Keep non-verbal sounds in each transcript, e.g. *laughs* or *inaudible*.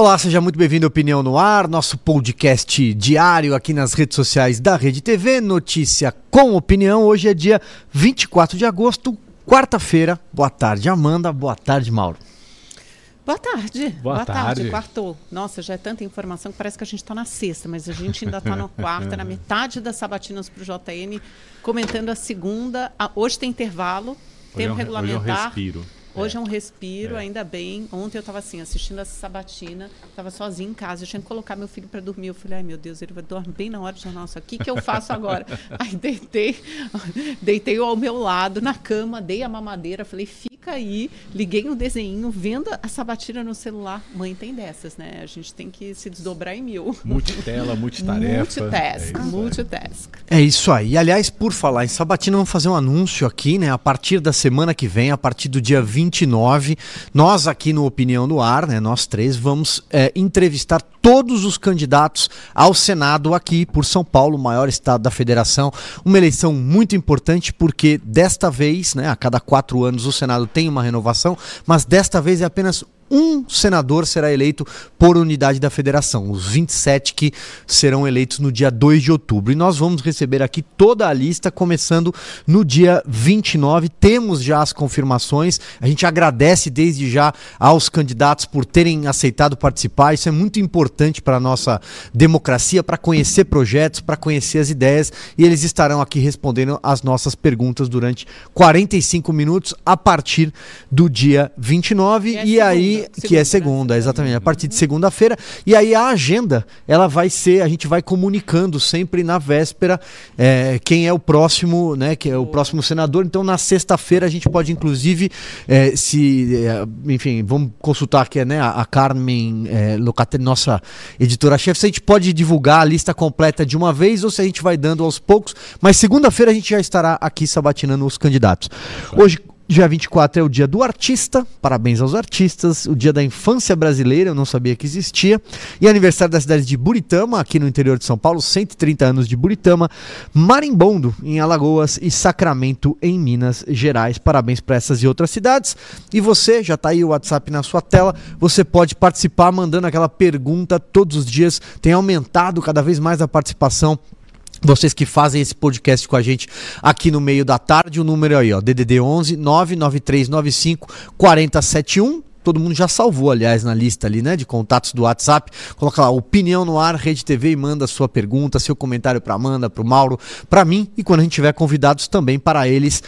Olá, seja muito bem-vindo ao Opinião no Ar, nosso podcast diário aqui nas redes sociais da Rede TV, notícia com opinião. Hoje é dia 24 de agosto, quarta-feira. Boa tarde, Amanda. Boa tarde, Mauro. Boa tarde. Boa, Boa tarde. tarde. Quartou. Nossa, já é tanta informação que parece que a gente está na sexta, mas a gente ainda está na *laughs* quarta, na metade das sabatinas para o JN, comentando a segunda. Ah, hoje tem intervalo, tem um regulamentar. Hoje é um respiro. Hoje é, um respiro, é. ainda bem. Ontem eu estava assim, assistindo a sabatina, estava sozinha em casa, eu tinha que colocar meu filho para dormir. Eu falei, ai meu Deus, ele vai dormir bem na hora de jornal. O que, que eu faço agora? *laughs* Aí deitei, deitei ao meu lado na cama, dei a mamadeira, falei, fica aí, liguei um desenho, vendo a sabatina no celular. Mãe tem dessas, né? A gente tem que se desdobrar em mil. Multitela, multitarefa. Multitask, é multitask. É isso aí. Aliás, por falar em sabatina, vamos fazer um anúncio aqui, né? A partir da semana que vem, a partir do dia 20 29. Nós aqui no Opinião no Ar, né, nós três, vamos é, entrevistar todos os candidatos ao Senado aqui por São Paulo, o maior estado da federação. Uma eleição muito importante porque desta vez, né, a cada quatro anos o Senado tem uma renovação, mas desta vez é apenas um senador será eleito por unidade da federação, os 27 que serão eleitos no dia 2 de outubro. E nós vamos receber aqui toda a lista, começando no dia 29. Temos já as confirmações. A gente agradece desde já aos candidatos por terem aceitado participar. Isso é muito importante para a nossa democracia, para conhecer projetos, para conhecer as ideias. E eles estarão aqui respondendo as nossas perguntas durante 45 minutos a partir do dia 29. É e aí que é segunda, exatamente, a partir de segunda-feira. E aí a agenda, ela vai ser, a gente vai comunicando sempre na véspera é, quem é o próximo, né, que é o próximo senador. Então na sexta-feira a gente pode inclusive é, se, é, enfim, vamos consultar aqui, né, a, a Carmen é, Locatelli, nossa editora-chefe, se a gente pode divulgar a lista completa de uma vez ou se a gente vai dando aos poucos. Mas segunda-feira a gente já estará aqui sabatinando os candidatos. Hoje Dia 24 é o dia do artista, parabéns aos artistas. O dia da infância brasileira, eu não sabia que existia. E aniversário da cidade de Buritama, aqui no interior de São Paulo, 130 anos de Buritama. Marimbondo, em Alagoas. E Sacramento, em Minas Gerais. Parabéns para essas e outras cidades. E você, já está aí o WhatsApp na sua tela, você pode participar mandando aquela pergunta todos os dias. Tem aumentado cada vez mais a participação vocês que fazem esse podcast com a gente aqui no meio da tarde, o número aí, ó, DDD 11 99395 4071. Todo mundo já salvou, aliás, na lista ali, né, de contatos do WhatsApp. Coloca lá, opinião no ar, Rede TV e manda sua pergunta, seu comentário para Amanda, para o Mauro, para mim e quando a gente tiver convidados também para eles,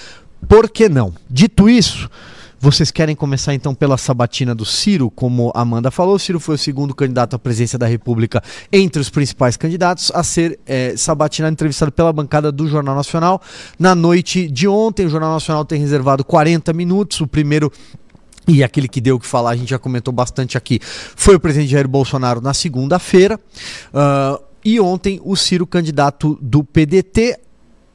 por que não? Dito isso, vocês querem começar então pela sabatina do Ciro, como Amanda falou. O Ciro foi o segundo candidato à presidência da República entre os principais candidatos a ser é, sabatinado, entrevistado pela bancada do Jornal Nacional. Na noite de ontem, o Jornal Nacional tem reservado 40 minutos. O primeiro e aquele que deu o que falar, a gente já comentou bastante aqui, foi o presidente Jair Bolsonaro na segunda-feira. Uh, e ontem, o Ciro, candidato do PDT,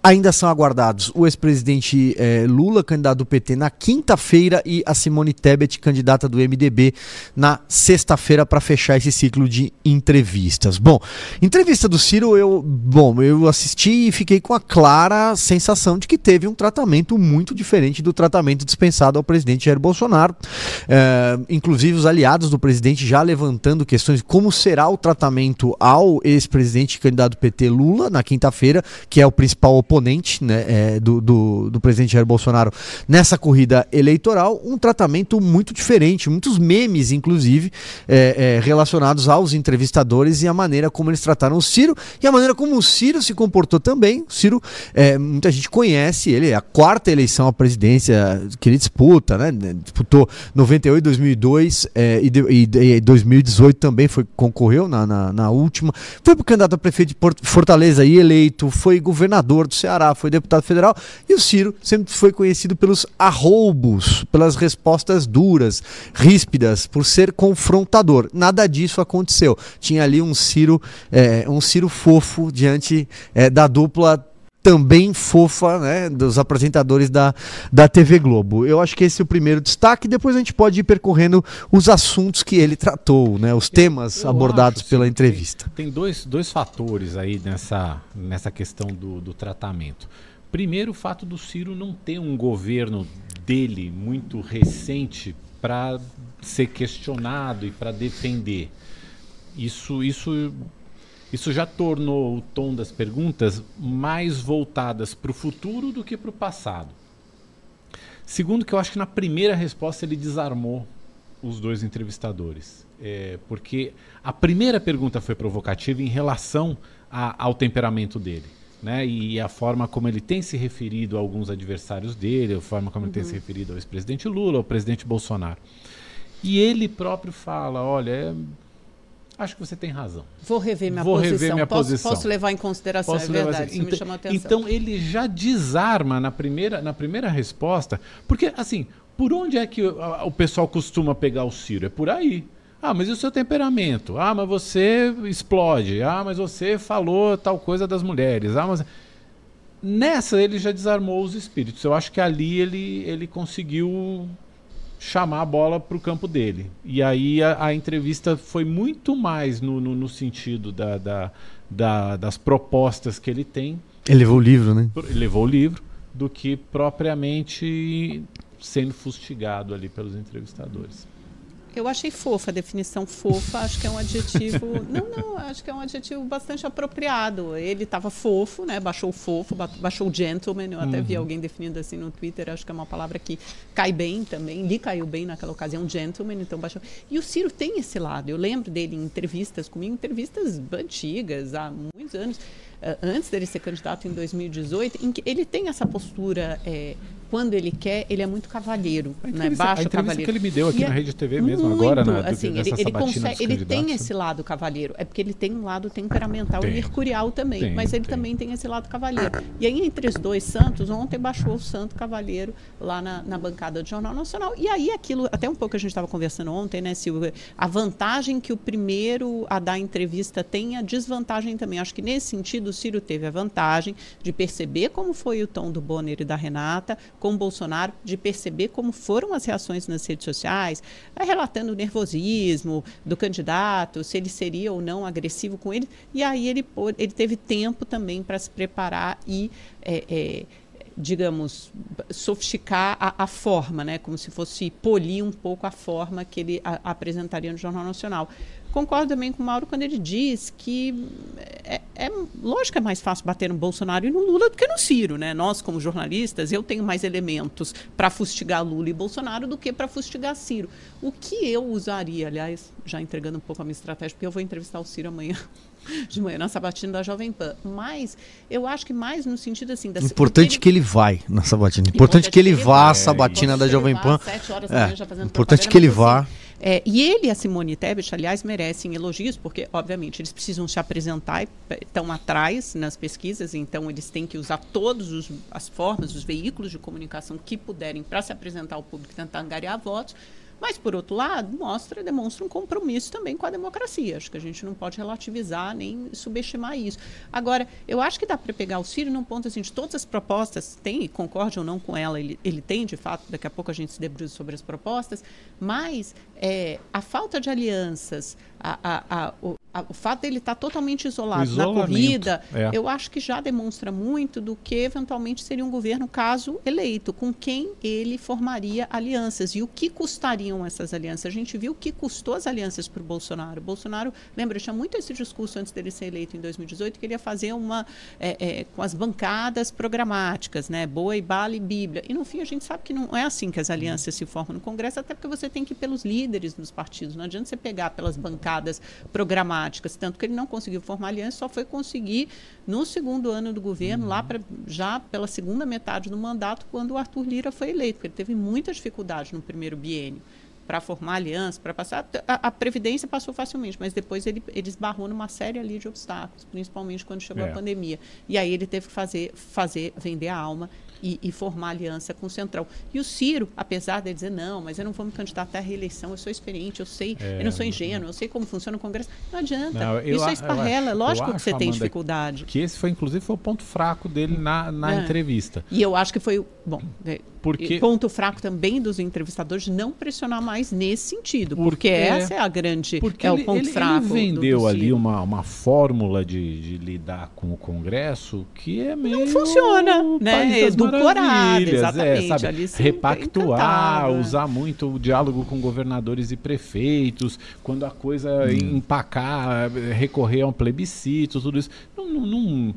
Ainda são aguardados o ex-presidente eh, Lula, candidato do PT, na quinta-feira e a Simone Tebet, candidata do MDB, na sexta-feira para fechar esse ciclo de entrevistas. Bom, entrevista do Ciro, eu, bom, eu assisti e fiquei com a clara sensação de que teve um tratamento muito diferente do tratamento dispensado ao presidente Jair Bolsonaro. Eh, inclusive os aliados do presidente já levantando questões de como será o tratamento ao ex-presidente candidato do PT Lula na quinta-feira, que é o principal oponente oponente né, é, do, do, do, presidente Jair Bolsonaro nessa corrida eleitoral, um tratamento muito diferente, muitos memes, inclusive, é, é, relacionados aos entrevistadores e a maneira como eles trataram o Ciro e a maneira como o Ciro se comportou também. O Ciro, é, muita gente conhece ele, é a quarta eleição à presidência que ele disputa, né? Disputou 98, 2002 é, e, e, e 2018 também foi concorreu na, na, na última. Foi candidato a prefeito de Fortaleza e eleito, foi governador do Ceará, foi deputado federal, e o Ciro sempre foi conhecido pelos arroubos, pelas respostas duras, ríspidas, por ser confrontador. Nada disso aconteceu. Tinha ali um Ciro, é, um Ciro fofo diante é, da dupla também fofa, né, dos apresentadores da, da TV Globo. Eu acho que esse é o primeiro destaque, depois a gente pode ir percorrendo os assuntos que ele tratou, né, os temas eu abordados acho, pela entrevista. Tem, tem, dois, dois fatores aí nessa, nessa questão do, do tratamento. Primeiro, o fato do Ciro não ter um governo dele muito recente para ser questionado e para defender. Isso, isso, isso já tornou o tom das perguntas mais voltadas para o futuro do que para o passado. Segundo, que eu acho que na primeira resposta ele desarmou os dois entrevistadores. É, porque a primeira pergunta foi provocativa em relação a, ao temperamento dele. Né? E a forma como ele tem se referido a alguns adversários dele, a forma como uhum. ele tem se uhum. referido ao ex-presidente Lula, ao presidente Bolsonaro. E ele próprio fala: olha, é, acho que você tem razão. Vou rever minha Vou posição. Rever minha posso, posição. posso levar em consideração, posso é verdade, assim. então, então ele já desarma na primeira, na primeira resposta, porque assim, por onde é que o, o pessoal costuma pegar o Ciro? É por aí. Ah, mas e o seu temperamento? Ah, mas você explode. Ah, mas você falou tal coisa das mulheres. Ah, mas nessa ele já desarmou os espíritos. Eu acho que ali ele, ele conseguiu chamar a bola para o campo dele. E aí a, a, entrevista foi muito mais no, no, no sentido da, da, da, das propostas que ele tem. Ele levou o livro, né? Ele levou o livro, do que propriamente sendo fustigado ali pelos entrevistadores. Eu achei fofa a definição fofa, acho que é um adjetivo. *laughs* não, não, acho que é um adjetivo bastante apropriado. Ele estava fofo, né? Baixou fofo, baixou gentleman. Eu até uhum. vi alguém definindo assim no Twitter, acho que é uma palavra que cai bem também. Lhe caiu bem naquela ocasião, gentleman, então baixou. E o Ciro tem esse lado. Eu lembro dele em entrevistas comigo, entrevistas antigas, há muitos anos eh, antes dele ser candidato em 2018, em que ele tem essa postura é, quando ele quer, ele é muito cavalheiro, né? Baixo a cavalheiro. que ele me deu aqui e na é Rede TV mesmo muito, agora, na, assim, ele, ele, consegue, ele tem esse lado cavalheiro, é porque ele tem um lado temperamental tem. e mercurial também, tem, mas ele tem. também tem esse lado cavalheiro. E aí entre os dois santos, ontem baixou o santo cavalheiro lá na, na bancada do Jornal Nacional. E aí aquilo, até um pouco a gente estava conversando ontem, né, Silvia, a vantagem que o primeiro a dar entrevista tem, a desvantagem também. Acho que nesse sentido o Ciro teve a vantagem de perceber como foi o tom do Bonner e da Renata, com Bolsonaro, de perceber como foram as reações nas redes sociais, relatando o nervosismo do candidato, se ele seria ou não agressivo com ele. E aí ele, ele teve tempo também para se preparar e. É, é, digamos, sofisticar a, a, forma, né? como se fosse polir um pouco a forma que ele a, apresentaria no Jornal Nacional. Concordo também com o Mauro quando ele diz que é, é lógico que é mais fácil bater no Bolsonaro e no Lula do que no Ciro, né? Nós, como jornalistas, eu tenho mais elementos para fustigar Lula e Bolsonaro do que para fustigar Ciro. O que eu usaria, aliás, já entregando um pouco a minha estratégia, porque eu vou entrevistar o Ciro amanhã *laughs* de manhã na sabatina da Jovem Pan. Mas eu acho que mais no sentido assim da Importante que ele vai na sabatina. Importante, Importante que ele vá à sabatina da Jovem Pan. Sete horas da manhã já fazendo Importante que ele vá. Assim, é, e ele e a Simone Tebet, aliás, merecem elogios, porque, obviamente, eles precisam se apresentar e estão atrás nas pesquisas, então eles têm que usar todas as formas, os veículos de comunicação que puderem para se apresentar ao público e tentar angariar votos. Mas, por outro lado, mostra, demonstra um compromisso também com a democracia. Acho que a gente não pode relativizar nem subestimar isso. Agora, eu acho que dá para pegar o Ciro num ponto assim, de todas as propostas, tem, concorde ou não com ela, ele, ele tem, de fato, daqui a pouco a gente se debruça sobre as propostas, mas é, a falta de alianças, a, a, a, o, o, fato dele estar totalmente isolado na corrida, é. eu acho que já demonstra muito do que eventualmente seria um governo caso eleito, com quem ele formaria alianças e o que custariam essas alianças. A gente viu o que custou as alianças para o Bolsonaro. Bolsonaro, lembra, tinha muito esse discurso antes dele ser eleito em 2018, que ele ia fazer uma é, é, com as bancadas programáticas, né, boi, bala e bíblia. E no fim a gente sabe que não é assim que as alianças se formam no Congresso, até porque você tem que ir pelos líderes nos partidos. Não adianta você pegar pelas bancadas programáticas, tanto que ele não conseguiu formar aliança, só foi conseguir no segundo ano do governo, uhum. lá pra, já pela segunda metade do mandato, quando o Arthur Lira foi eleito, porque ele teve muita dificuldade no primeiro biênio para formar aliança, para passar. A, a, Previdência passou facilmente, mas depois ele, ele esbarrou numa série ali de obstáculos, principalmente quando chegou é. a pandemia. E aí ele teve que fazer, fazer vender a alma e, e, formar aliança com o Centrão. E o Ciro, apesar de dizer, não, mas eu não vou me candidatar à reeleição, eu sou experiente, eu sei, é, eu não sou ingênuo, eu sei como funciona o Congresso. Não adianta. Não, eu, Isso é esparrela, é lógico que você tem dificuldade. Que esse foi, inclusive, foi o ponto fraco dele na, na é. entrevista. E eu acho que foi. Bom, é, porque- ponto fraco também dos entrevistadores não pressionar mais nesse sentido, porque, Porque- essa é a grande, Porque é o ele, ponto ele- fraco. ele do- vendeu do ali Ciro. uma, uma fórmula de, de lidar com o Congresso que é meio. funciona, né? Das Edulcorada, exatamente, É, sabe? ali se Repactuar, encantava. usar muito o diálogo com governadores e prefeitos, quando a coisa Hum. empacar, recorrer a um plebiscito, tudo isso. Não. não- não-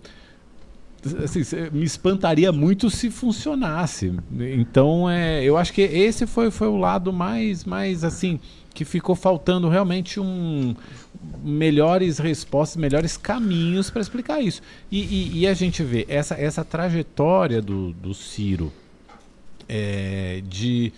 assim, me espantaria muito se funcionasse. Então, é, eu acho que esse foi, foi o lado mais, mais assim que ficou faltando realmente um melhores respostas, melhores caminhos para explicar isso. E, e- e a gente vê essa, essa trajetória do, do Ciro é, de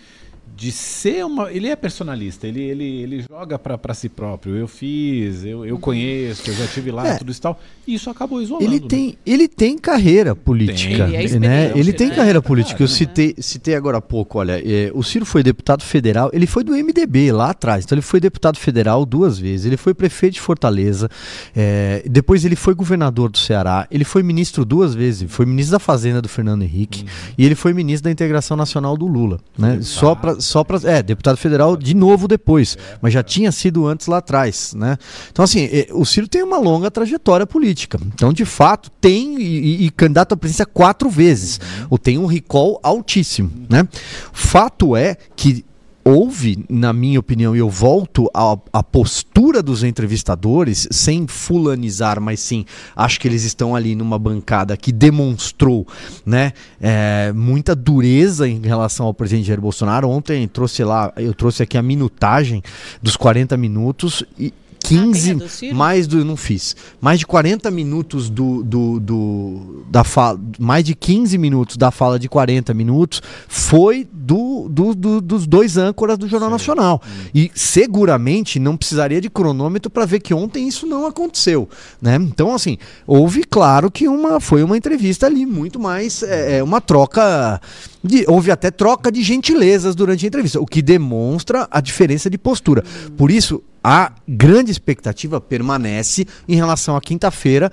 de ser uma. Ele é personalista, ele, ele, ele joga para si próprio. Eu fiz, eu, eu conheço, eu já tive lá, É. tudo isso e tal. E isso acabou isolando. Ele né? tem, ele tem carreira política, Tem. Ele é né? Ele tem né? carreira política. Eu Né? citei, citei agora há pouco, olha, é, o Ciro foi deputado federal, ele foi do MDB lá atrás, então ele foi deputado federal duas vezes, ele foi prefeito de Fortaleza, é, depois ele foi governador do Ceará, ele foi ministro duas vezes, foi ministro da Fazenda do Fernando Henrique e ele foi ministro da Integração Nacional do Lula, né? Só para só para é, deputado federal de novo depois, mas já tinha sido antes lá atrás, né? Então assim, eh, o Ciro tem uma longa trajetória política. Então, de fato, tem e, e- candidato à presidência quatro vezes. Ou tem um recall altíssimo, né? Fato é que houve, na minha opinião, e eu volto à, postura dos entrevistadores, sem fulanizar, mas sim, acho que eles estão ali numa bancada que demonstrou né, é, muita dureza em relação ao presidente Jair Bolsonaro. Ontem trouxe lá, eu trouxe aqui a minutagem dos 40 minutos e 15, tem a do Ciro? mais do, não fiz, mais de 40 minutos do, do, do- da fala, mais de 15 minutos da fala de 40 minutos foi do, do- do- dos dois âncoras do Jornal Nacional. E seguramente não precisaria de cronômetro para ver que ontem isso não aconteceu, né? Então assim, houve claro que uma foi uma entrevista ali muito mais é, é, uma troca de- houve até troca de gentilezas durante a entrevista, o que demonstra a diferença de postura. Por isso, a grande expectativa permanece em relação à quinta-feira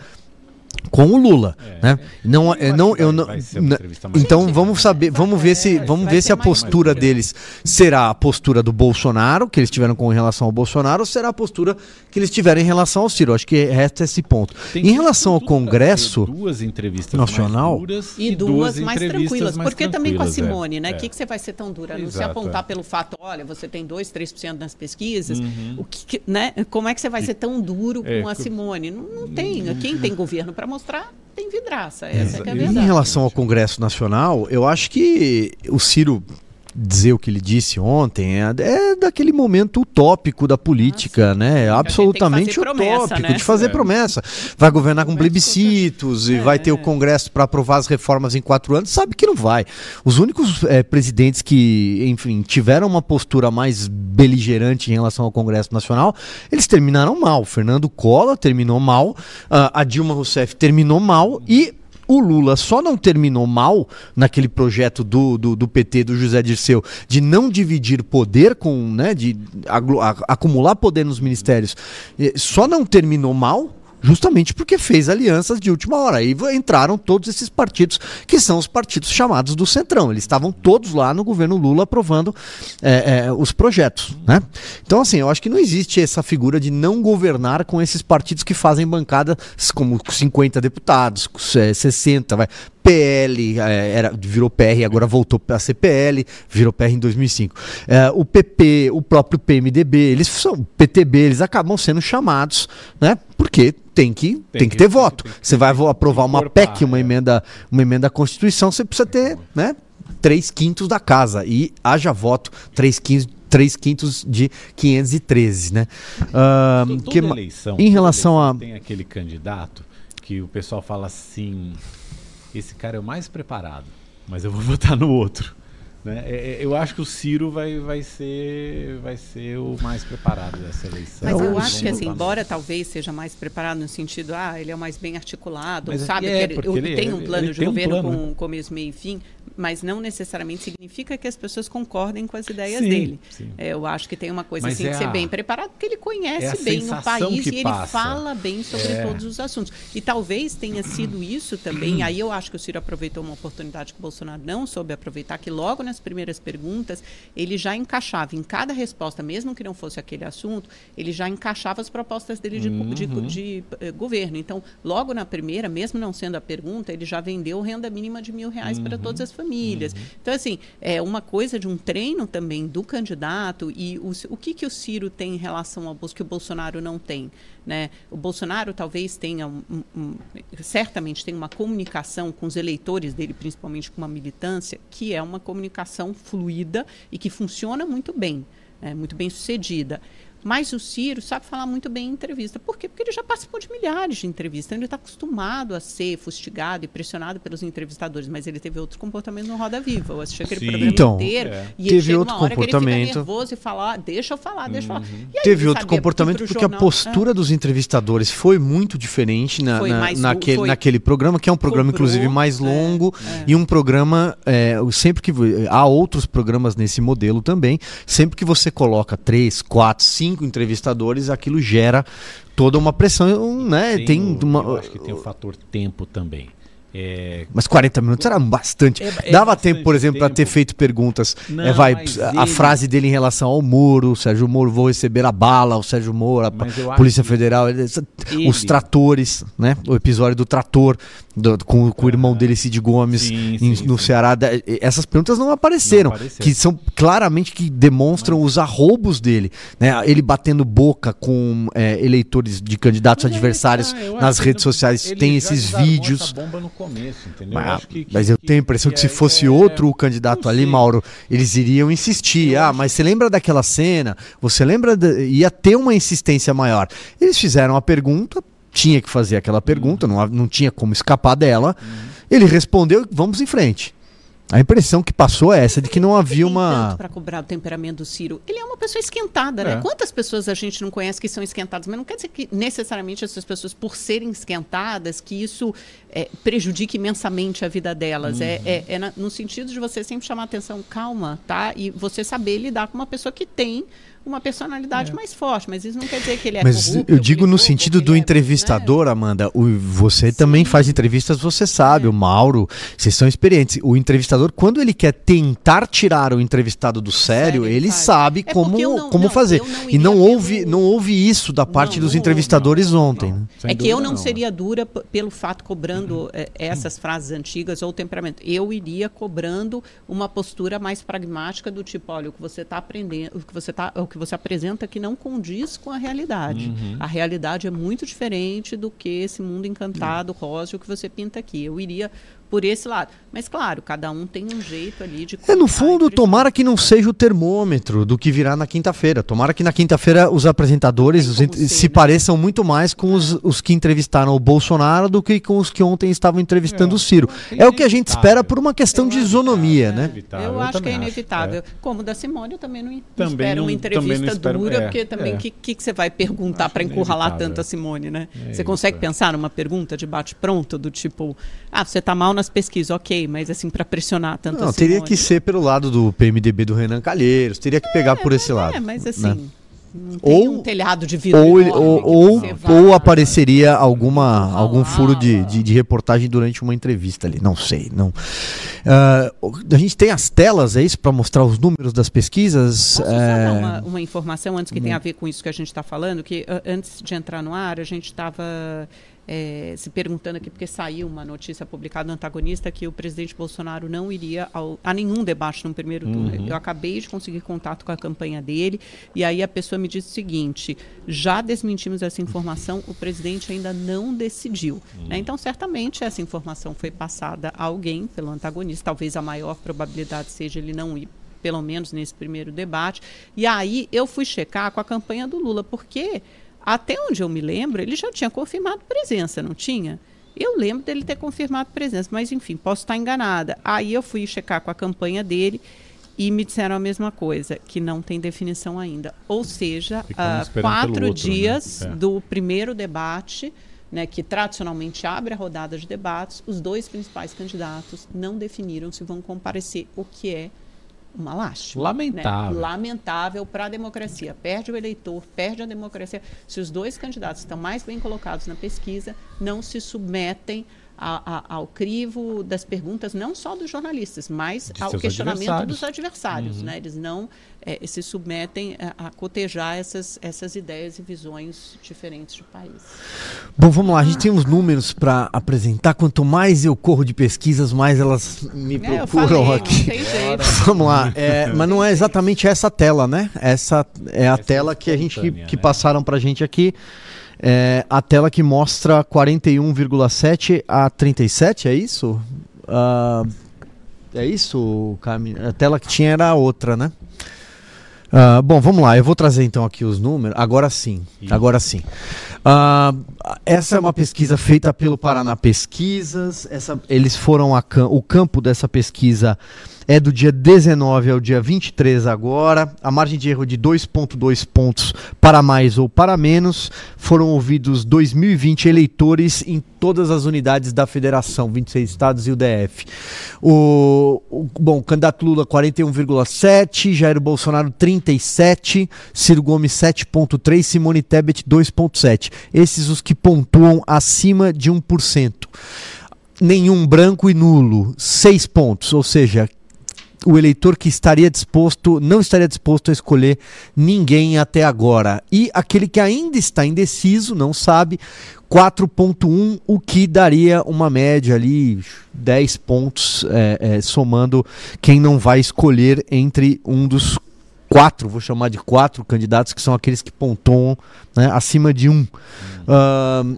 com o Lula, É. né? Não, Eu é, não, eu não. mais então vamos né? saber, vamos ver se, É, vamos vai ver se a mais postura curta. deles será a postura do Bolsonaro que eles tiveram com relação ao Bolsonaro ou será a postura que eles tiveram em relação ao Ciro. Acho que resta esse ponto. Tem em relação ao Congresso, ser duas entrevistas nacional mais duras E duas, mais entrevistas tranquilas. mais porque também com a tranquilas, é. Simone, né? O É. que, que você vai ser tão dura? Não se Exato, apontar é. pelo fato, olha, você tem 2, 3% nas pesquisas. Uhum. O que, né? Como é que você vai ser tão duro É, com a Simone? Não, não tem. Quem tem governo para mostrar, tem vidraça. Essa é, é a em Em verdade. relação ao Congresso Nacional, eu acho que o Ciro dizer o que ele disse ontem é, é daquele momento utópico da política, né? É absolutamente fazer promessa, utópico né? de fazer É. promessa. Vai governar com plebiscitos e É. vai ter o Congresso para aprovar as reformas em quatro anos. Sabe que não vai. Os únicos eh, presidentes que, enfim, tiveram uma postura mais beligerante em relação ao Congresso Nacional, eles terminaram mal. Fernando Collor terminou mal, ah, a Dilma Rousseff terminou mal e o Lula só não terminou mal naquele projeto do, do, do PT, do José Dirceu, de não dividir poder com, né, de acumular poder nos ministérios, eh, só não terminou mal justamente porque fez alianças de última hora. V- entraram todos esses partidos, que são os partidos chamados do Centrão. Eles estavam todos lá no governo Lula aprovando eh, eh, os projetos. Né? Então, assim, eu acho que não existe essa figura de não governar com esses partidos que fazem bancadas como 50 deputados, eh, 60, vai. PL, eh, era, virou PR, agora voltou a ser PL, virou PR em 2005. Eh, o PP, o próprio PMDB, eles são PTB, eles acabam sendo chamados, né? Porque tem que, tem, que, que- ter tem voto. tem Você vai aprovar uma incorporar, PEC, uma é. emenda, uma emenda à Constituição, você precisa ter, né? Três quintos da casa. E haja voto, três quintos, três quintos de 513, né? Toda que eleição, em relação eleição a- Tem aquele candidato que o pessoal fala assim: esse cara é o mais preparado, mas eu vou *laughs* votar no outro. Né? É- é- eu acho que o Ciro vai, vai, ser, vai ser o mais preparado dessa eleição. Mas eu acho que, assim, embora talvez seja mais preparado no sentido, ah, ele é o mais bem articulado, Mas sabe? é, que ele, ele ele- tem um ele- plano ele de tem um governo plano, com começo, meio e fim. Mas não necessariamente significa que as pessoas concordem com as ideias Sim, dele. sim. É, eu acho que tem uma coisa Mas assim é de ser a- bem preparado, porque ele é conhece bem o país e ele passa. fala bem sobre É. todos os assuntos. E talvez tenha sido isso também. aí eu acho que o Ciro aproveitou uma oportunidade que o Bolsonaro não soube aproveitar, que logo nas primeiras perguntas ele já encaixava em cada resposta, mesmo que não fosse aquele assunto, ele já encaixava as propostas dele de, de- Uhum. de, eh, governo. Então, logo na primeira, mesmo não sendo a pergunta, ele já vendeu renda mínima de mil reais Uhum. para todas as famílias. Então, assim, é uma coisa de um treino também do candidato e o, o que, que o Ciro tem em relação ao Bolsonaro que o Bolsonaro não tem. Né? O Bolsonaro talvez tenha, um- um- certamente tem uma comunicação com os eleitores dele, principalmente com uma militância, que é uma comunicação fluida e que funciona muito bem, né? muito bem sucedida. Mas o Ciro sabe falar muito bem em entrevista. Por quê? Porque ele já participou de milhares de entrevistas. Então ele está acostumado a ser fustigado e pressionado pelos entrevistadores. Mas ele teve outro comportamento no Roda Viva. Eu assisti aquele Sim. programa Então, inteiro. é. E ele Teve outro uma hora que ele comportamento. fica nervoso e fala, ah, deixa eu falar, deixa eu falar. E aí Teve outro comportamento porque a jornal. postura dos entrevistadores foi muito diferente na, Foi na- mais- naquele, foi- naquele programa, que é um programa, cobrou, inclusive, mais é, longo é. e um programa. é, sempre que. Há outros programas nesse modelo também. Sempre que você coloca três, quatro, cinco entrevistadores, aquilo gera toda uma pressão, né? Tem, o- uma. Eu acho que tem o fator tempo também. É, Mas 40 minutos era bastante. É- é Dava bastante tempo, por exemplo, para ter feito perguntas. Não, É, vai, mas a ele- frase dele em relação ao Moro, o Sérgio Moro, vou receber a bala, o Sérgio Moro, a Mas Polícia que Federal, ele- os tratores, né? O episódio do trator do- com, com o irmão dele, Cid Gomes, Sim, em- sim, no sim. Ceará. Essas perguntas não apareceram, Não apareceram. que são claramente que demonstram os arrobos dele, né? Ele batendo boca com é, eleitores de candidatos Mas adversários tá, acho nas redes não- sociais, tem esses vídeos. essa bomba no começo, entendeu? Mas, Eu acho que- que- mas eu que- tenho a impressão que, se é- fosse é- outro candidato não ali. Mauro, eles iriam insistir. ah, mas você lembra daquela cena? Você lembra? da- Ia ter uma insistência maior. Eles fizeram a pergunta, tinha que fazer aquela pergunta, não, ha- não tinha como escapar dela. Ele respondeu, vamos em frente. A impressão que passou é essa, de que não havia uma. para cobrar o temperamento do Ciro. Ele é uma pessoa esquentada, né? É. Quantas pessoas a gente não conhece que são esquentadas? Mas não quer dizer que necessariamente essas pessoas, por serem esquentadas, que isso é, prejudique imensamente a vida delas. É, é, é na- no sentido de você sempre chamar atenção, calma, tá? E você saber lidar com uma pessoa que tem uma personalidade mais forte. Mas isso não quer dizer que ele é Mas corrupto, eu digo que ele no é sentido do é, entrevistador, Amanda. O, você também faz entrevistas, você sabe. É. O Mauro, vocês são experientes. O entrevistador, quando ele quer tentar tirar o entrevistado do sério, Sério, ele faz. sabe É como, não- como não, fazer. não e não pelo- houve, não houve isso da parte Não, dos não entrevistadores ontem. não. né? É que eu não, seria dura pelo fato cobrando eh, essas frases antigas ou temperamento. Eu iria cobrando uma postura mais pragmática do tipo, olha, o que você está aprendendo, o que você tá, o que você apresenta que não condiz com a realidade. A realidade é muito diferente do que esse mundo encantado, rosa, o que você pinta aqui. Eu iria por esse lado. Mas claro, cada um tem um jeito ali de É, no fundo, tomara que não seja o termômetro do que virá na quinta-feira. Tomara que na quinta-feira os apresentadores Tem os ser, se né? pareçam muito mais com os, os que entrevistaram o Bolsonaro do que com os que ontem estavam entrevistando É, o Ciro. eu acho que É o que a gente espera por uma questão Eu de acho isonomia, é né? inevitável, Eu, acho que é também inevitável. é. Como da Simone, eu também não Também espero não- uma não entrevista espero- dura, é, porque também o é. que, que, que você vai perguntar Acho para encurralar tanto a Simone, né? É você isso, consegue é. pensar numa pergunta de bate-pronto, do tipo, ah, você tá mal nas pesquisas, ok, mas assim, para pressionar tanto Não, a teria que ser pelo lado do PMDB do Renan Calheiros, teria que pegar por esse lado. É, mas né? assim, tem Ou- um telhado de vidro Ou, ou, ou, ou apareceria alguma, Falar. algum furo de, de, de reportagem durante uma entrevista ali. Não sei. não. Ah, a gente tem as telas, é isso, para mostrar os números das pesquisas? É, dar uma, uma informação antes que Hum. tenha a ver com isso que a gente está falando? Que antes de entrar no ar, a gente estava se perguntando aqui, porque saiu uma notícia publicada no antagonista que o presidente Bolsonaro não iria ao- a nenhum debate no primeiro turno. Uhum. Eu acabei de conseguir contato com a campanha dele, e aí a pessoa me disse o seguinte: já desmentimos essa informação, o presidente ainda não decidiu. né? Então, certamente, essa informação foi passada a alguém pelo antagonista, talvez a maior probabilidade seja ele não ir pelo menos nesse primeiro debate. E aí eu fui checar com a campanha do Lula, porque até onde eu me lembro, ele já tinha confirmado presença, não tinha? Eu lembro dele ter confirmado presença, mas enfim, posso estar enganada. Aí eu fui checar com a campanha dele e me disseram a mesma coisa, que não tem definição ainda. Ou seja, pelo quatro outro, né? dias É. do primeiro debate né, que tradicionalmente abre a rodada de debates, os dois principais candidatos não definiram se vão comparecer, o que é uma lástima. Lamentável. Né? Lamentável para a democracia. Perde o eleitor, perde a democracia. Se os dois candidatos estão mais bem colocados na pesquisa, não se submetem a, a, ao crivo das perguntas, não só dos jornalistas, mas De ao questionamento dos adversários. Uhum. Né? Eles não eh, se submetem a, a cotejar essas, essas ideias e visões diferentes de país. Bom, vamos lá, a gente tem uns números para apresentar. Quanto mais eu corro de pesquisas, mais elas me É, procuram falei, aqui. Não tem jeito. Vamos lá, é, mas não é exatamente essa tela, né? Essa é a Essa é tela que a gente que, que né? passaram pra gente aqui. É a tela que mostra 41,7 a 37, é isso? Ah, é isso, Cami? A tela que tinha era a outra, né? Ah, bom, vamos lá. Eu vou trazer então aqui os números. Agora sim. Agora sim. Ah, essa é uma pesquisa feita pelo Paraná Pesquisas. Essa, eles foram a o campo dessa pesquisa é do dia 19 ao dia 23 agora. A margem de erro de 2,2 pontos para mais ou para menos. Foram ouvidos 2.020 eleitores em todas as unidades da federação, 26 estados e o DF. O, o- bom, o candidato Lula 41,7, Jair Bolsonaro 37, Ciro Gomes 7,3, Simone Tebet 2,7. Esses os que pontuam acima de 1%. Nenhum branco e nulo, 6 pontos, ou seja, o eleitor que estaria disposto, não estaria disposto a escolher ninguém até agora. E aquele que ainda está indeciso, não sabe, 4.1, o que daria uma média ali, 10 pontos, é, é, somando quem não vai escolher entre um dos quatro, vou chamar de quatro candidatos, que são aqueles que pontuam né, acima de um. Ahn,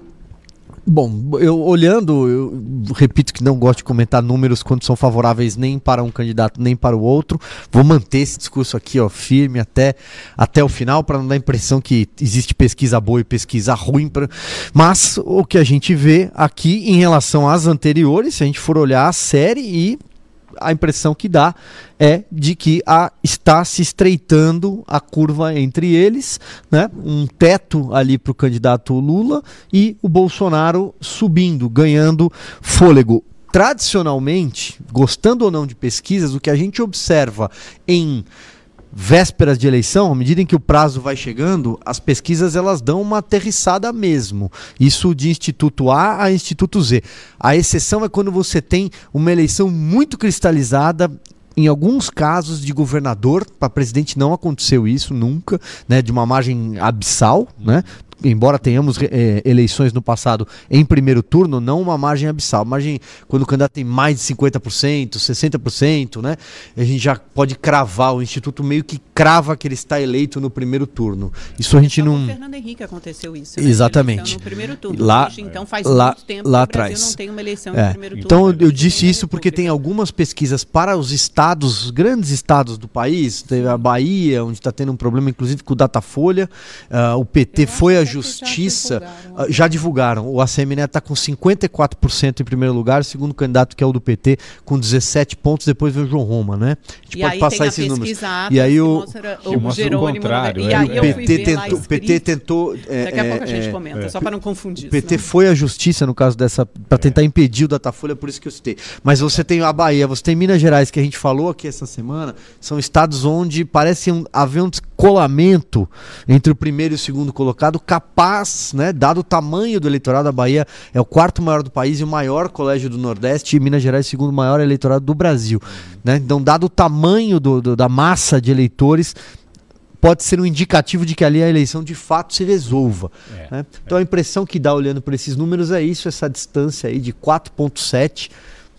Bom, eu olhando, eu repito que não gosto de comentar números quando são favoráveis nem para um candidato nem para o outro. Vou manter esse discurso aqui, ó, firme até, até o final, para não dar a impressão que existe pesquisa boa e pesquisa ruim. Pra... Mas o que a gente vê aqui em relação às anteriores, se a gente for olhar a série e a impressão que dá é de que a, está se estreitando a curva entre eles, né? um teto ali para o candidato Lula e o Bolsonaro subindo, ganhando fôlego. Tradicionalmente, gostando ou não de pesquisas, o que a gente observa em vésperas de eleição, à medida em que o prazo vai chegando, as pesquisas elas dão uma aterrissada mesmo. Isso de Instituto A a Instituto Z. A exceção é quando você tem uma eleição muito cristalizada. Em alguns casos de governador, para presidente não aconteceu isso nunca, né, de uma margem abissal, né? Embora tenhamos eh, eleições no passado em primeiro turno, não uma margem abissal. Margem quando o candidato tem mais de 50%, 60%, né? A gente já pode cravar, o Instituto meio que crava que ele está eleito no primeiro turno. Isso a gente Só com não. o Fernando Henrique aconteceu isso. né? Exatamente. No primeiro turno. Lá- então faz lá- muito tempo lá que o Brasil atrás. não tem uma eleição É. no primeiro turno. Então eu, Presidente disse isso porque tem algumas pesquisas para os estados, os grandes estados do país, teve a Bahia, onde está tendo um problema, inclusive com o Datafolha. ah, o PT Eu foi à que já justiça. divulgaram. ah, já divulgaram. O ACM Neto está com 54% em primeiro lugar, o segundo candidato que é o do PT, com 17 pontos, depois vem o João Roma, né? A gente E pode aí passar tem a esses números. E aí o- mostra mostra o Jerônimo contrário, E é. aí O o PT tentou, o PT tentou é, Daqui a pouco a é, gente é, comenta, é. só para não confundir. O PT senão- foi à justiça no caso dessa para tentar impedir o Datafolha, por isso que eu citei. Mas você tem a Bahia, você tem Minas Gerais que a gente falou aqui essa semana, são estados onde parece um, haver um descolamento entre o primeiro e o segundo colocado, capaz, né, dado o tamanho do eleitorado da Bahia, é o quarto maior do país e o maior colégio do Nordeste, e Minas Gerais segundo maior eleitorado do Brasil, né? Então, dado o tamanho do- do- da massa de eleitores, pode ser um indicativo de que ali a eleição de fato se resolva. É, né? Então a impressão que dá olhando por esses números é isso, essa distância aí de 4.7,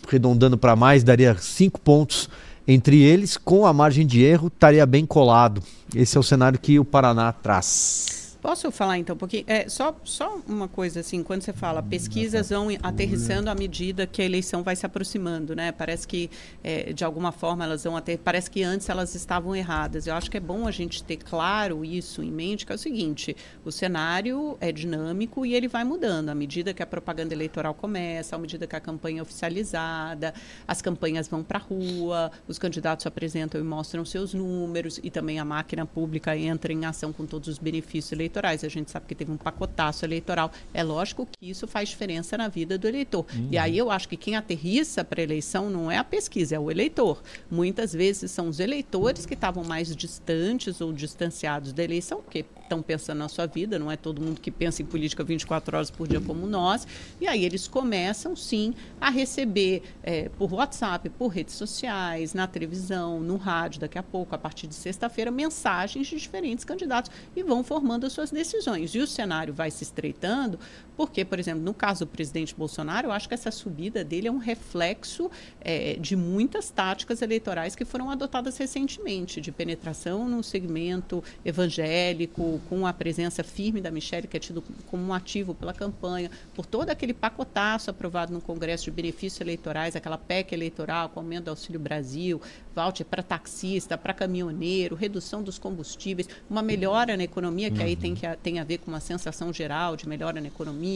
arredondando para mais, daria 5 pontos entre eles, com a margem de erro, estaria bem colado. Esse é o cenário que o Paraná traz. Posso falar então um pouquinho? É, só, só uma coisa assim, quando você fala pesquisas vão aterrissando à medida que a eleição vai se aproximando, né? Parece que é, de alguma forma elas vão até. Parece que antes elas estavam erradas. Eu acho que é bom a gente ter claro isso em mente, que é o seguinte: o cenário é dinâmico e ele vai mudando à medida que a propaganda eleitoral começa, à medida que a campanha é oficializada, as campanhas vão para a rua, os candidatos se apresentam e mostram seus números, e também a máquina pública entra em ação com todos os benefícios eleitorais eleitorais. A gente sabe que teve um pacotaço eleitoral. É lógico que isso faz diferença na vida do eleitor. Uhum. E aí eu acho que quem aterrissa para a eleição não é a pesquisa, é o eleitor. Muitas vezes são os eleitores que estavam mais distantes ou distanciados da eleição, porque estão pensando na sua vida, não é todo mundo que pensa em política 24 horas por dia como nós. E aí eles começam, sim, a receber é, por WhatsApp, por redes sociais, na televisão, no rádio, daqui a pouco, a partir de sexta-feira, mensagens de diferentes candidatos e vão formando as suas decisões. E o cenário vai se estreitando, porque, por exemplo, no caso do presidente Bolsonaro, eu acho que essa subida dele é um reflexo é, de muitas táticas eleitorais que foram adotadas recentemente, de penetração no segmento evangélico, com a presença firme da Michelle, que é tido como um ativo pela campanha, por todo aquele pacotaço aprovado no Congresso de benefícios eleitorais, aquela PEC eleitoral com aumento do Auxílio Brasil, voucher para taxista, para caminhoneiro, redução dos combustíveis, uma melhora na economia, que uhum. aí tem, que, tem a ver com uma sensação geral de melhora na economia,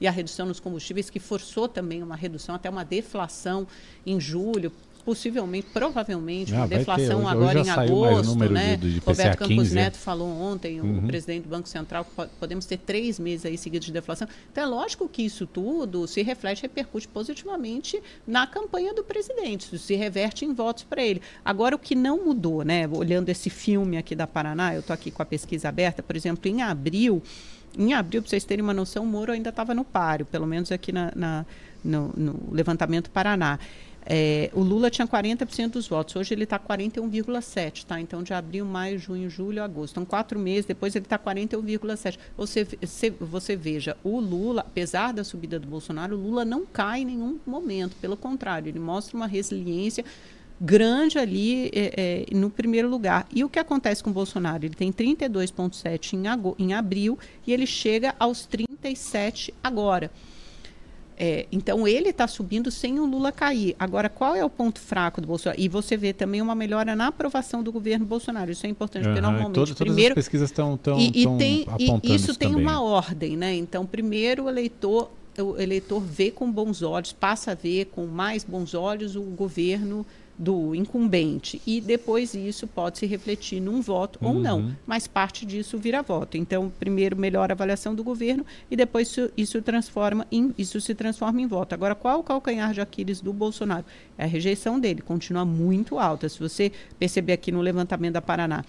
e a redução nos combustíveis, que forçou também uma redução, até uma deflação em julho, possivelmente, provavelmente, ah, deflação hoje, agora hoje em agosto, né? De, de Roberto Campos 15, Neto é. falou ontem, uhum. o presidente do Banco Central, que podemos ter três meses aí seguidos de deflação. Então é lógico que isso tudo se reflete, repercute positivamente na campanha do presidente, isso se reverte em votos para ele. Agora o que não mudou, né? Olhando esse filme aqui da Paraná, eu estou aqui com a pesquisa aberta, por exemplo, em abril, em abril, para vocês terem uma noção, o Moro ainda estava no páreo, pelo menos aqui na, na no, no levantamento Paraná. É, o Lula tinha 40% dos votos, hoje ele está 41,7%, tá? Então, de abril, maio, junho, julho, agosto. Então, quatro meses depois ele está 41,7%. Você, você, você veja, o Lula, apesar da subida do Bolsonaro, o Lula não cai em nenhum momento, pelo contrário, ele mostra uma resiliência grande ali é, é, no primeiro lugar. E o que acontece com o Bolsonaro? Ele tem 32,7% em, em abril e ele chega aos 37% agora. É, então ele está subindo sem o Lula cair. Agora, qual é o ponto fraco do Bolsonaro? E você vê também uma melhora na aprovação do governo Bolsonaro. Isso é importante, uhum, porque normalmente. Todas, primeiro, as pesquisas estão tão, e, e tem, e isso, isso tem uma ordem, né? Então, primeiro o eleitor, o eleitor vê com bons olhos, passa a ver com mais bons olhos o governo do incumbente e depois isso pode se refletir num voto uhum. ou não, uhum. mas parte disso vira voto. Então, primeiro melhor avaliação do governo e depois isso, isso transforma em, isso se transforma em voto. Agora, qual o calcanhar de Aquiles do Bolsonaro? É a rejeição dele, continua muito alta. Se você perceber aqui no levantamento da Paraná,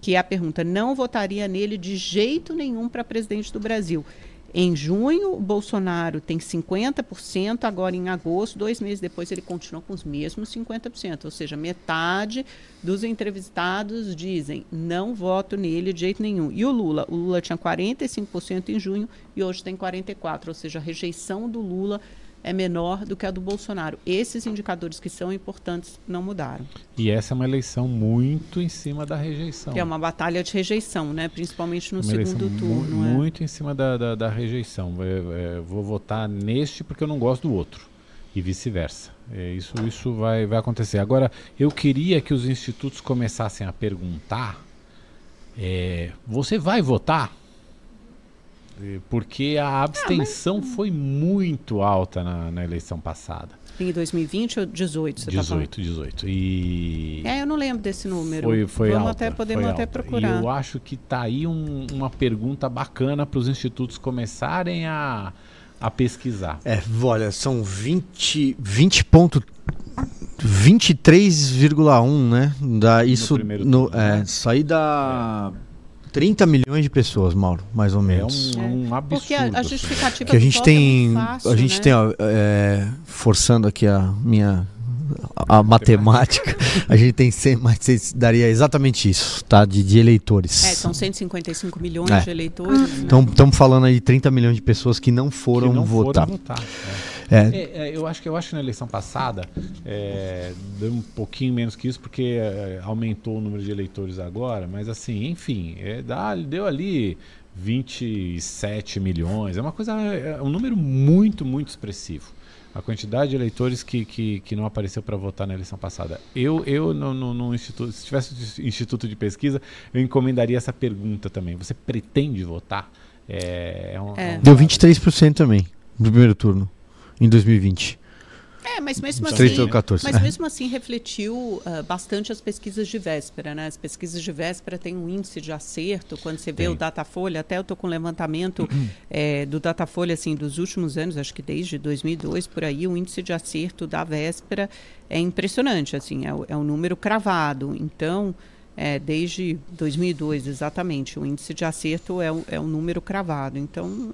que é a pergunta, não votaria nele de jeito nenhum para presidente do Brasil. Em junho, Bolsonaro tem 50%, agora em agosto, dois meses depois, ele continua com os mesmos 50%. Ou seja, metade dos entrevistados dizem não voto nele de jeito nenhum. E o Lula? O Lula tinha 45% em junho e hoje tem 44%. Ou seja, a rejeição do Lula é menor do que a do Bolsonaro. Esses indicadores que são importantes não mudaram. E essa é uma eleição muito em cima da rejeição. Que é uma batalha de rejeição, né? principalmente no uma segundo turno. Mu é? Muito em cima da, da, da rejeição. É, é, vou votar neste porque eu não gosto do outro. E vice-versa. É, isso isso vai, vai acontecer. Agora, eu queria que os institutos começassem a perguntar: é, você vai votar? Porque a abstenção ah, mas... foi muito alta na, na, eleição passada. Em 2020 ou 18? Você 18, tá 18. E... É, eu não lembro desse número. Foi, foi Vamos alta, até, podemos foi até alta. procurar. E eu acho que está aí um, uma pergunta bacana para os institutos começarem a, a pesquisar. É, olha, são 20, 20 pontos 23,1, né? Da, isso no, no é, né? isso aí dá é 30 milhões de pessoas, Mauro, mais ou menos. É um, um absurdo. Porque a, a justificativa que a gente tem, é fácil, a gente né? tem, ó, é, forçando aqui a minha a, a matemática, a gente tem 100, mas daria exatamente isso, tá? De, de eleitores. É, são 155 milhões é. de eleitores. Né? Então, estamos falando aí de 30 milhões de pessoas que não foram que não votar. Foram votar é. É. É, eu, acho que, eu acho que na eleição passada é, deu um pouquinho menos que isso, porque é, aumentou o número de eleitores agora, mas assim, enfim, é, dá, deu ali 27 milhões, é uma coisa, é um número muito, muito expressivo. A quantidade de eleitores que, que, que não apareceu para votar na eleição passada. Eu, eu no, no, no, instituto, se tivesse instituto de pesquisa, eu encomendaria essa pergunta também. Você pretende votar? É, é um, é. Deu 23% também no primeiro turno em 2020. É, mas mesmo assim, 13 ou 14. mas É. mesmo assim refletiu ah, bastante as pesquisas de véspera, né? As pesquisas de véspera têm um índice de acerto. Quando você vê Tem. o Datafolha, até eu estou com um levantamento eh, do Datafolha assim dos últimos anos, acho que desde 2002 por aí, o índice de acerto da véspera é impressionante, assim, é, o- é um número cravado. Então, é, desde 2002 exatamente, o índice de acerto é, o- é um número cravado. Então,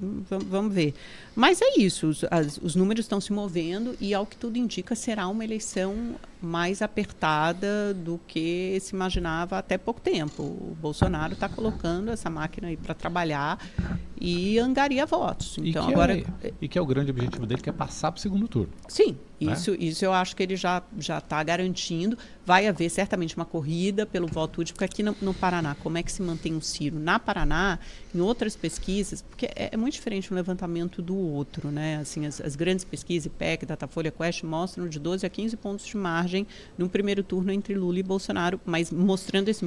vamos, ver. Mas é isso, os, as- os números estão se movendo e, ao que tudo indica, será uma eleição mais apertada do que se imaginava até pouco tempo. O Bolsonaro está colocando essa máquina aí para trabalhar e angaria votos. E Então, que agora. é, e que é o grande objetivo dele, que é passar para o segundo turno. Sim, Né? isso, isso eu acho que ele já já está garantindo. Vai haver certamente uma corrida pelo voto útil, porque aqui no, no Paraná, como é que se mantém o Ciro? Na Paraná, em outras pesquisas, porque é, é muito diferente um levantamento do outro, né? Assim, as, as grandes pesquisas, IPEC, Datafolha, Quest, mostram de 12 a 15 pontos de margem no primeiro turno entre Lula e Bolsonaro, mas mostrando esse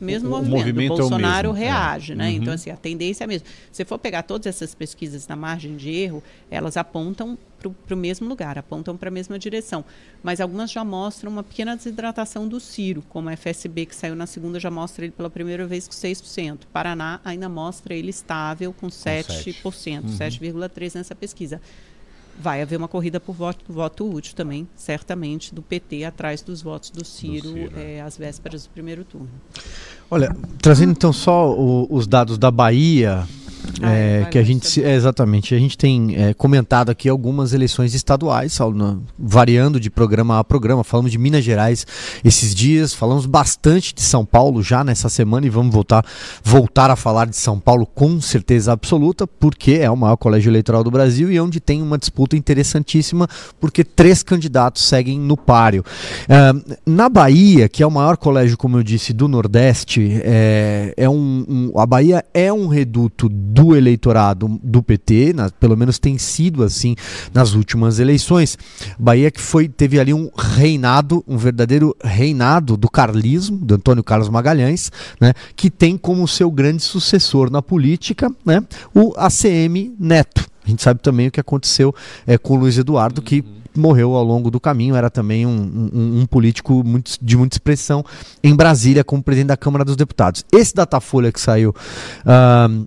mesmo O- movimento. movimento é Bolsonaro mesmo, é. reage, né? Uhum. Então, assim, a tendência é a mesma. Se for pegar todas essas pesquisas na margem de erro, elas apontam para o mesmo lugar, apontam para a mesma direção. Mas algumas já mostram uma pequena desidratação do Ciro, como a FSB, que saiu na segunda, já mostra ele pela primeira vez com 6%. Paraná ainda mostra ele estável com 7%, 7,3% nessa pesquisa. Vai haver uma corrida por voto, voto útil também, certamente, do PT atrás dos votos do Ciro, Ciro, eh, às vésperas do primeiro turno. Olha, trazendo então só o- os dados da Bahia, Ah, é, vai que a gente é é, exatamente a gente tem é, comentado aqui algumas eleições estaduais, na- variando de programa a programa. Falamos de Minas Gerais esses dias, falamos bastante de São Paulo já nessa semana e vamos voltar voltar a falar de São Paulo com certeza absoluta, porque é o maior colégio eleitoral do Brasil e onde tem uma disputa interessantíssima, porque três candidatos seguem no páreo. Ah, na Bahia, que é o maior colégio, como eu disse, do Nordeste, é, é um, um- a Bahia é um reduto do eleitorado do PT, na- pelo menos tem sido assim nas últimas eleições. Bahia que foi teve ali um reinado, um verdadeiro reinado do carlismo, do Antônio Carlos Magalhães, né, que tem como seu grande sucessor na política, né, o ACM Neto. A gente sabe também o que aconteceu é, com o Luiz Eduardo, que morreu ao longo do caminho, era também um, um- um político muito- de muita expressão em Brasília como presidente da Câmara dos Deputados. Esse Datafolha que saiu ahn,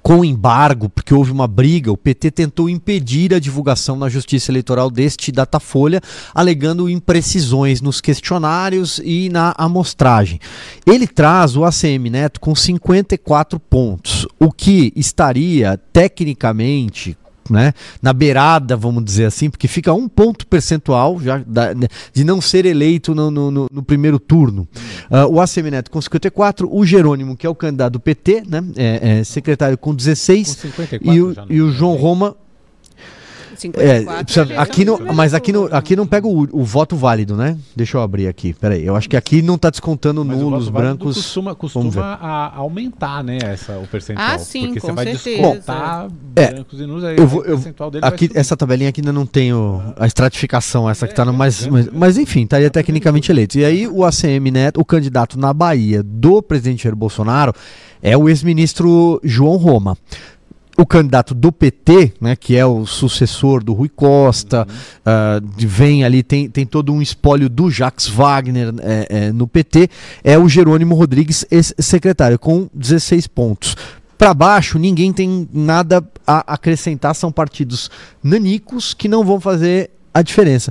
com embargo, porque houve uma briga, o PT tentou impedir a divulgação na Justiça Eleitoral deste Datafolha, alegando imprecisões nos questionários e na amostragem. Ele traz o ACM Neto com 54 pontos, o que estaria tecnicamente né, na beirada, vamos dizer assim, porque fica um ponto percentual já da- de não ser eleito no, no- no- no primeiro turno. Ah, o ACM Neto com 54, o Jerônimo, que é o candidato do PT, né, é, é secretário com Com 16, 54 e o, já e o João Roma. É, 54 precisa- eleição aqui primeiro mas aqui, turno. aqui não pega o, o voto válido, né? Deixa eu abrir aqui. Peraí, eu acho que aqui não está descontando Mas o nulos, brancos. Costuma, costuma aumentar, né, essa, o percentual. Ah, sim, porque com você vai certeza. descontar É, brancos e nulos, aí eu vou- eu- percentual dele vai Aqui, essa tabelinha aqui ainda não tem o- a estratificação, essa que está no É, mais, é, mas, é. mas enfim, estaria tecnicamente eleito. E aí o ACM Neto, o candidato na Bahia do presidente Jair Bolsonaro, é o ex-ministro João Roma. O candidato do PT, né, que é o sucessor do Rui Costa, ah, de- vem ali, tem, tem todo um espólio do Jacques Wagner é, é, no PT, é o Jerônimo Rodrigues, ex-secretário, com 16 pontos. Para baixo, ninguém tem nada a acrescentar, são partidos nanicos que não vão fazer a diferença.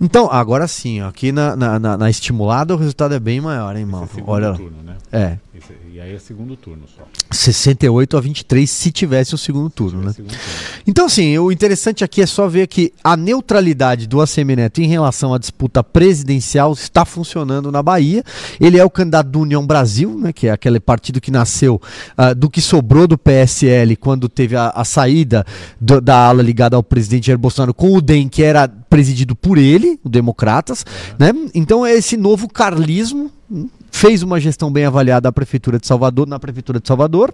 Então, agora sim, ó, aqui na, na, na- estimulada o resultado é bem maior, hein, é irmão? Olha, lá. turno, né? é, Esse- e aí é segundo turno só. 68 a 23 se tivesse o segundo turno, né? Segundo turno. Então, assim, o interessante aqui é só ver que a neutralidade do ACM Neto em relação à disputa presidencial está funcionando na Bahia. Ele é o candidato do União Brasil, né, que é aquele partido que nasceu ah, do que sobrou do PSL quando teve a, a saída do- da ala ligada ao presidente Jair Bolsonaro com o DEM, que era presidido por ele, o Democratas. Né? Então, é esse novo carlismo. Fez uma gestão bem avaliada da Prefeitura de Salvador, na Prefeitura de Salvador,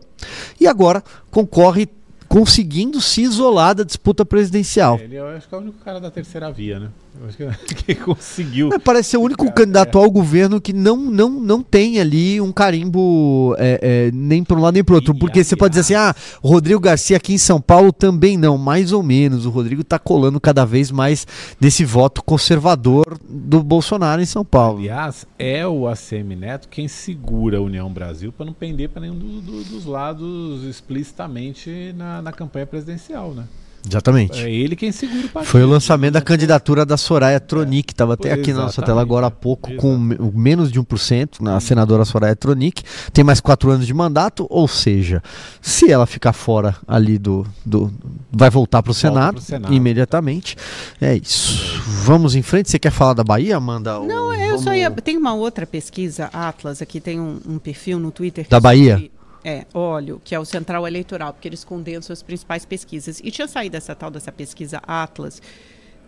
e agora concorre conseguindo se isolar da disputa presidencial. Ele eu acho que é o único cara da terceira via, né? *laughs* Que, conseguiu. É, parece ser o único É, candidato ao governo que não, não, não tem ali um carimbo é, é, nem para um lado nem para outro. Porque você pode dizer assim, ah, o Rodrigo Garcia aqui em São Paulo também não, mais ou menos. O Rodrigo está colando cada vez mais desse voto conservador do Bolsonaro em São Paulo. Aliás, é o ACM Neto quem segura a União Brasil para não pender para nenhum do- do- dos lados explicitamente na, na campanha presidencial, né? Exatamente. É ele quem segura o partido. Foi o lançamento da candidatura da Soraya Tronic, estava até aqui na nossa exatamente, tela agora há pouco, Exato. com me- menos de 1%, na senadora Soraya Tronic. Tem mais quatro anos de mandato, ou seja, se ela ficar fora ali do. do vai voltar para o Senado, imediatamente. É isso. Vamos em frente. Você quer falar da Bahia, Amanda? Não, Ou eu só vamos- ia. Tem uma outra pesquisa, Atlas, aqui tem um, um perfil no Twitter. que Da Bahia? sobre- É, óleo, que é o Central Eleitoral, porque eles condensam as principais pesquisas. E tinha saído essa tal dessa pesquisa Atlas,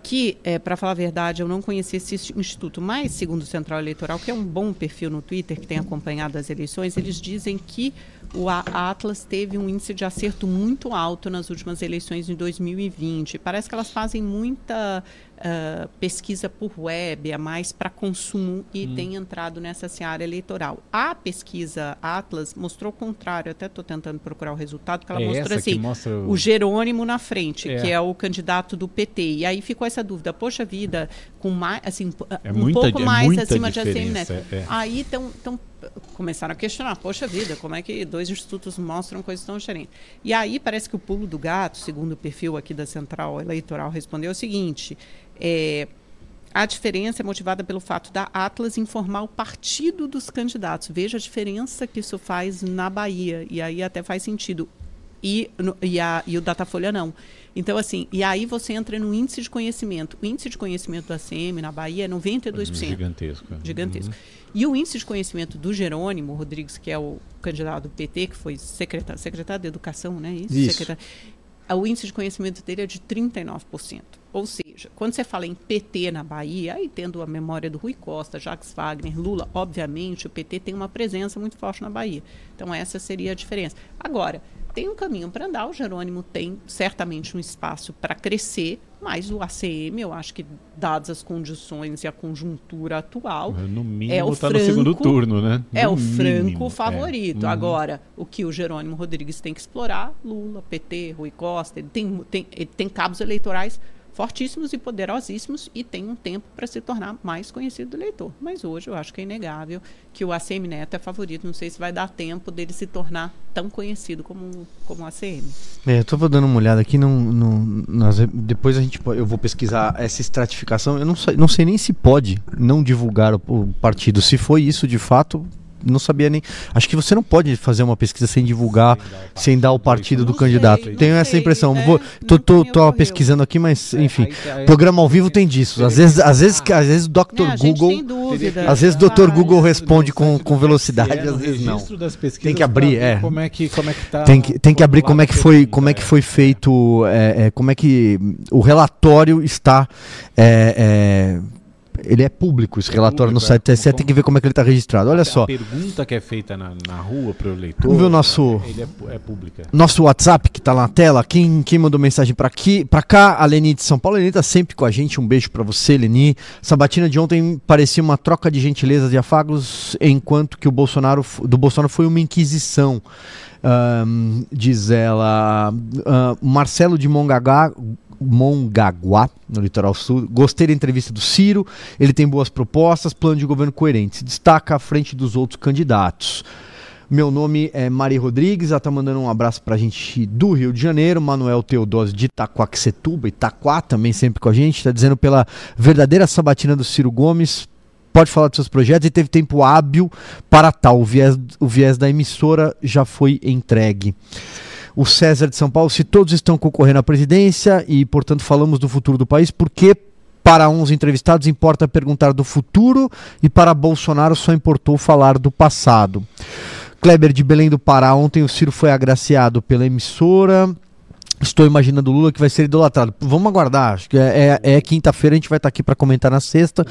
que, é, para falar a verdade, eu não conhecia esse ins- instituto, mas, segundo o Central Eleitoral, que é um bom perfil no Twitter, que tem acompanhado as eleições, eles dizem que o Atlas teve um índice de acerto muito alto nas últimas eleições em 2020. Parece que elas fazem muita ah, pesquisa por web, é mais para consumo e tem entrado nessa seara eleitoral. A pesquisa Atlas mostrou o contrário, até estou tentando procurar o resultado, que ela É mostrou assim, mostra o- o Jerônimo na frente, É. que é o candidato do PT. E aí ficou essa dúvida, poxa vida, com mais, assim, É um muita- pouco é mais acima de ACM Neto. é. Aí tão, tão, começaram a questionar, poxa vida, como é que dois institutos mostram coisas tão diferentes? E aí parece que o pulo do gato, segundo o perfil aqui da Central Eleitoral, respondeu o seguinte, é, a diferença é motivada pelo fato da Atlas informar o partido dos candidatos. Veja a diferença que isso faz na Bahia. E aí até faz sentido. E, no- e, a, e o Datafolha não. Então, assim, e aí você entra no índice de conhecimento. O índice de conhecimento do ACM na Bahia é 92%. Gigantesco. Gigantesco. E o índice de conhecimento do Jerônimo Rodrigues, que é o candidato do PT, que foi secretário, secretário de Educação, né? Isso. Isso. Secretário, o índice de conhecimento dele é de 39%. Ou seja, quando você fala em PT na Bahia, aí tendo a memória do Rui Costa, Jacques Wagner, Lula, obviamente o PT tem uma presença muito forte na Bahia. Então essa seria a diferença. Agora, tem um caminho para andar, o Jerônimo tem certamente um espaço para crescer, mas o ACM, eu acho que, dadas as condições e a conjuntura atual, No É mínimo o está no segundo franco- turno, né? é No o franco mínimo, é. favorito. Uhum. Agora, o que o Jerônimo Rodrigues tem que explorar, Lula, PT, Rui Costa, ele tem, tem, ele tem cabos eleitorais fortíssimos e poderosíssimos e tem um tempo para se tornar mais conhecido do eleitor. Mas hoje eu acho que é inegável que o ACM Neto é favorito. Não sei se vai dar tempo dele se tornar tão conhecido como, como o ACM. É, eu tô dando uma olhada aqui, não, não- depois a gente, eu vou pesquisar essa estratificação. Eu não sei, não sei nem se pode não divulgar o, o partido. Se foi isso de fato, não sabia nem. Acho que você não pode fazer uma pesquisa sem divulgar, sem dar o partido do candidato. Tenho essa impressão. é, Vou, tô, tô, tô pesquisando aqui, mas enfim. Aí- aí- Programa ao vivo tem disso. Às vezes, às vezes, às vezes o Dr. Né, Google. Às vezes o Dr. Google responde com, com É, velocidade, às vezes não. registro das pesquisas Tem que abrir, é. Como é que, como é que tá Tem que, tem que abrir como é que foi, a como é que foi feito, é, é, como é que o relatório está. é, é, ele é público, esse É relatório no público, site é. TSE, tem que ver como é que ele está registrado. Olha A só, pergunta que é feita na, na rua para o eleitor. Vamos ver o nosso- é, pu- é pública. nosso WhatsApp que está na tela, quem, quem mandou mensagem para aqui, para cá, a Leni de São Paulo. A Leni tá sempre com a gente, um beijo para você, Leni. Sabatina de ontem parecia uma troca de gentilezas e afagos, enquanto que o Bolsonaro, do Bolsonaro foi uma inquisição. Ahn, diz ela, ah, Marcelo de Mongaguá, Mongaguá, no litoral sul. Gostei da entrevista do Ciro. Ele tem boas propostas, plano de governo coerente. Se destaca à frente dos outros candidatos. Meu nome é Mari Rodrigues, ela tá mandando um abraço pra gente do Rio de Janeiro, Manuel Teodósio de Itaquaquecetuba, Itaquá também sempre com a gente, tá dizendo pela verdadeira sabatina do Ciro Gomes, pode falar dos seus projetos e teve tempo hábil para tal, o viés, o viés da emissora já foi entregue. O César de São Paulo, se todos estão concorrendo à presidência e, portanto, falamos do futuro do país, por que para uns entrevistados importa perguntar do futuro e para Bolsonaro só importou falar do passado? Kleber de Belém do Pará, ontem o Ciro foi agraciado pela emissora. Estou imaginando o Lula que vai ser idolatrado. Vamos aguardar, acho que é, é- é quinta-feira, a gente vai estar aqui para comentar na sexta.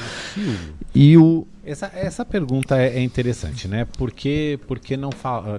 E o. Essa, essa pergunta é, é interessante, né? Por que, por que não,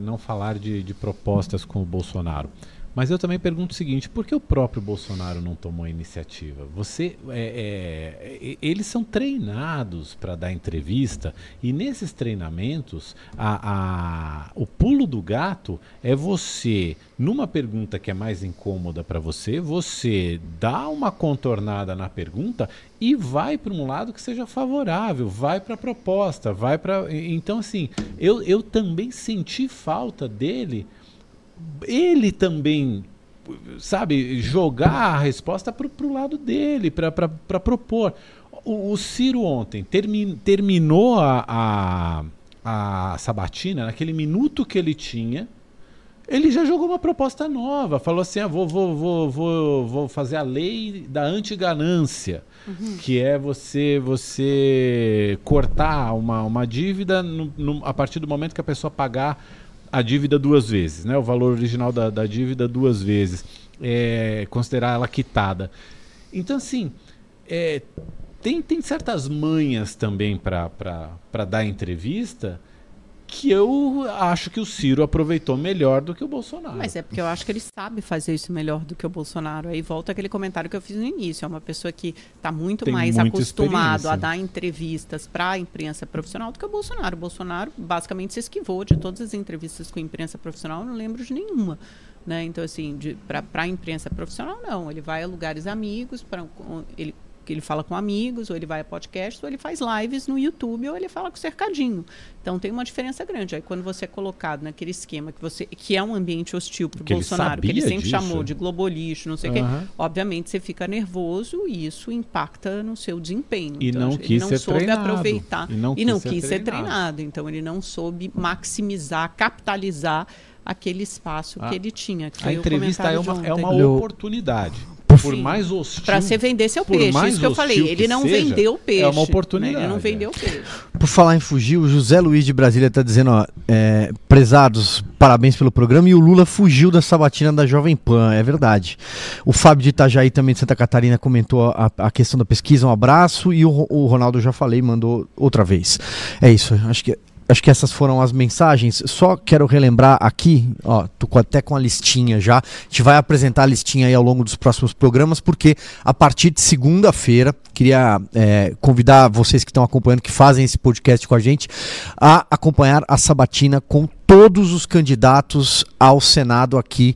não falar de, de propostas com o Bolsonaro? Mas eu também pergunto o seguinte: por que o próprio Bolsonaro não tomou a iniciativa? Você, é, é, eles são treinados para dar entrevista e nesses treinamentos a, a, o pulo do gato é você, numa pergunta que é mais incômoda para você, você dá uma contornada na pergunta e vai para um lado que seja favorável, vai para a proposta, vai para. Então, assim, eu, eu também senti falta dele ele também, sabe, jogar a resposta para o lado dele, para propor. O, o, Ciro ontem termi, terminou a, a, a sabatina, naquele minuto que ele tinha, ele já jogou uma proposta nova, falou assim: ah, vou, vou, vou, vou, vou fazer a lei da antiganância, uhum. que é você você cortar uma, uma dívida no, no, a partir do momento que a pessoa pagar a dívida duas vezes, né? O valor original da, da dívida duas vezes, é, considerar ela quitada. Então, assim, é, tem, tem certas manhas também para dar entrevista que eu acho que o Ciro aproveitou melhor do que o Bolsonaro. Mas é porque eu acho que ele sabe fazer isso melhor do que o Bolsonaro. Aí volta aquele comentário que eu fiz no início. É uma pessoa que está muito Tem mais acostumado a dar entrevistas para a imprensa profissional do que o Bolsonaro. O Bolsonaro basicamente se esquivou de todas as entrevistas com a imprensa profissional, eu não lembro de nenhuma. Né? Então, assim, para a imprensa profissional, não. Ele vai a lugares amigos, pra, ele que ele fala com amigos, ou ele vai a podcast, ou ele faz lives no YouTube, ou ele fala com o cercadinho. Então tem uma diferença grande. Aí quando você é colocado naquele esquema que você que é um ambiente hostil para o Bolsonaro, que ele sempre disso. chamou de globolixo, não sei o uhum. quê, obviamente você fica nervoso e isso impacta no seu desempenho. E então, não quis não ser soube treinado. aproveitar e não, e não quis, quis ser, treinado. ser treinado. Então ele não soube maximizar, capitalizar aquele espaço a, que ele tinha. a entrevista é uma, é uma oportunidade por mais hostil. Para você vender seu peixe. Isso que eu falei. Que ele não seja, vendeu o peixe. É uma oportunidade. Né? Ele não vendeu o peixe. Por falar em fugir, o José Luiz de Brasília está dizendo: ó, é, prezados, parabéns pelo programa. E o Lula fugiu da sabatina da Jovem Pan. É verdade. O Fábio de Itajaí, também de Santa Catarina, comentou a, a questão da pesquisa. Um abraço. E o, o Ronaldo, já falei, mandou outra vez. É isso. Acho que acho que essas foram as mensagens. Só quero relembrar aqui, ó, tô até com a listinha já. A gente vai apresentar a listinha aí ao longo dos próximos programas, porque a partir de segunda-feira, queria é, convidar vocês que estão acompanhando, que fazem esse podcast com a gente, a acompanhar a sabatina com todos os candidatos ao Senado aqui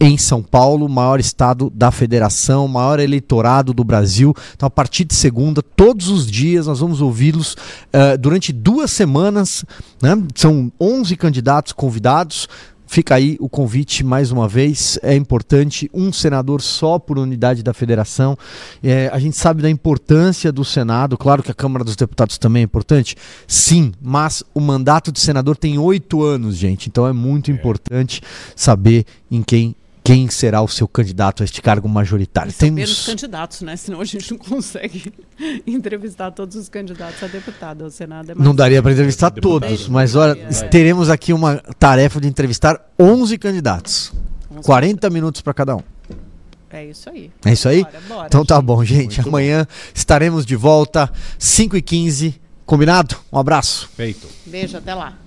em São Paulo, maior estado da federação, maior eleitorado do Brasil. Então, a partir de segunda, todos os dias, nós vamos ouvi-los uh, durante duas semanas. Né? São 11 candidatos convidados. Fica aí o convite mais uma vez. É importante um senador só por unidade da federação. É, a gente sabe da importância do Senado. Claro que a Câmara dos Deputados também é importante. Sim, mas o mandato de senador tem oito anos, gente. Então é muito é. importante saber em quem quem será o seu candidato a este cargo majoritário. Tem menos candidatos, né? Senão a gente não consegue *laughs* entrevistar todos os candidatos a deputado. O Senado é mais Não daria para entrevistar todos, mas olha, é. teremos aqui uma tarefa de entrevistar 11 candidatos. 11 40 minutos para cada um. É isso aí. É isso aí? Bora, bora, então tá gente. bom, gente. Muito Amanhã bom. estaremos de volta, 5h15. Combinado? Um abraço. Feito. Beijo, até lá.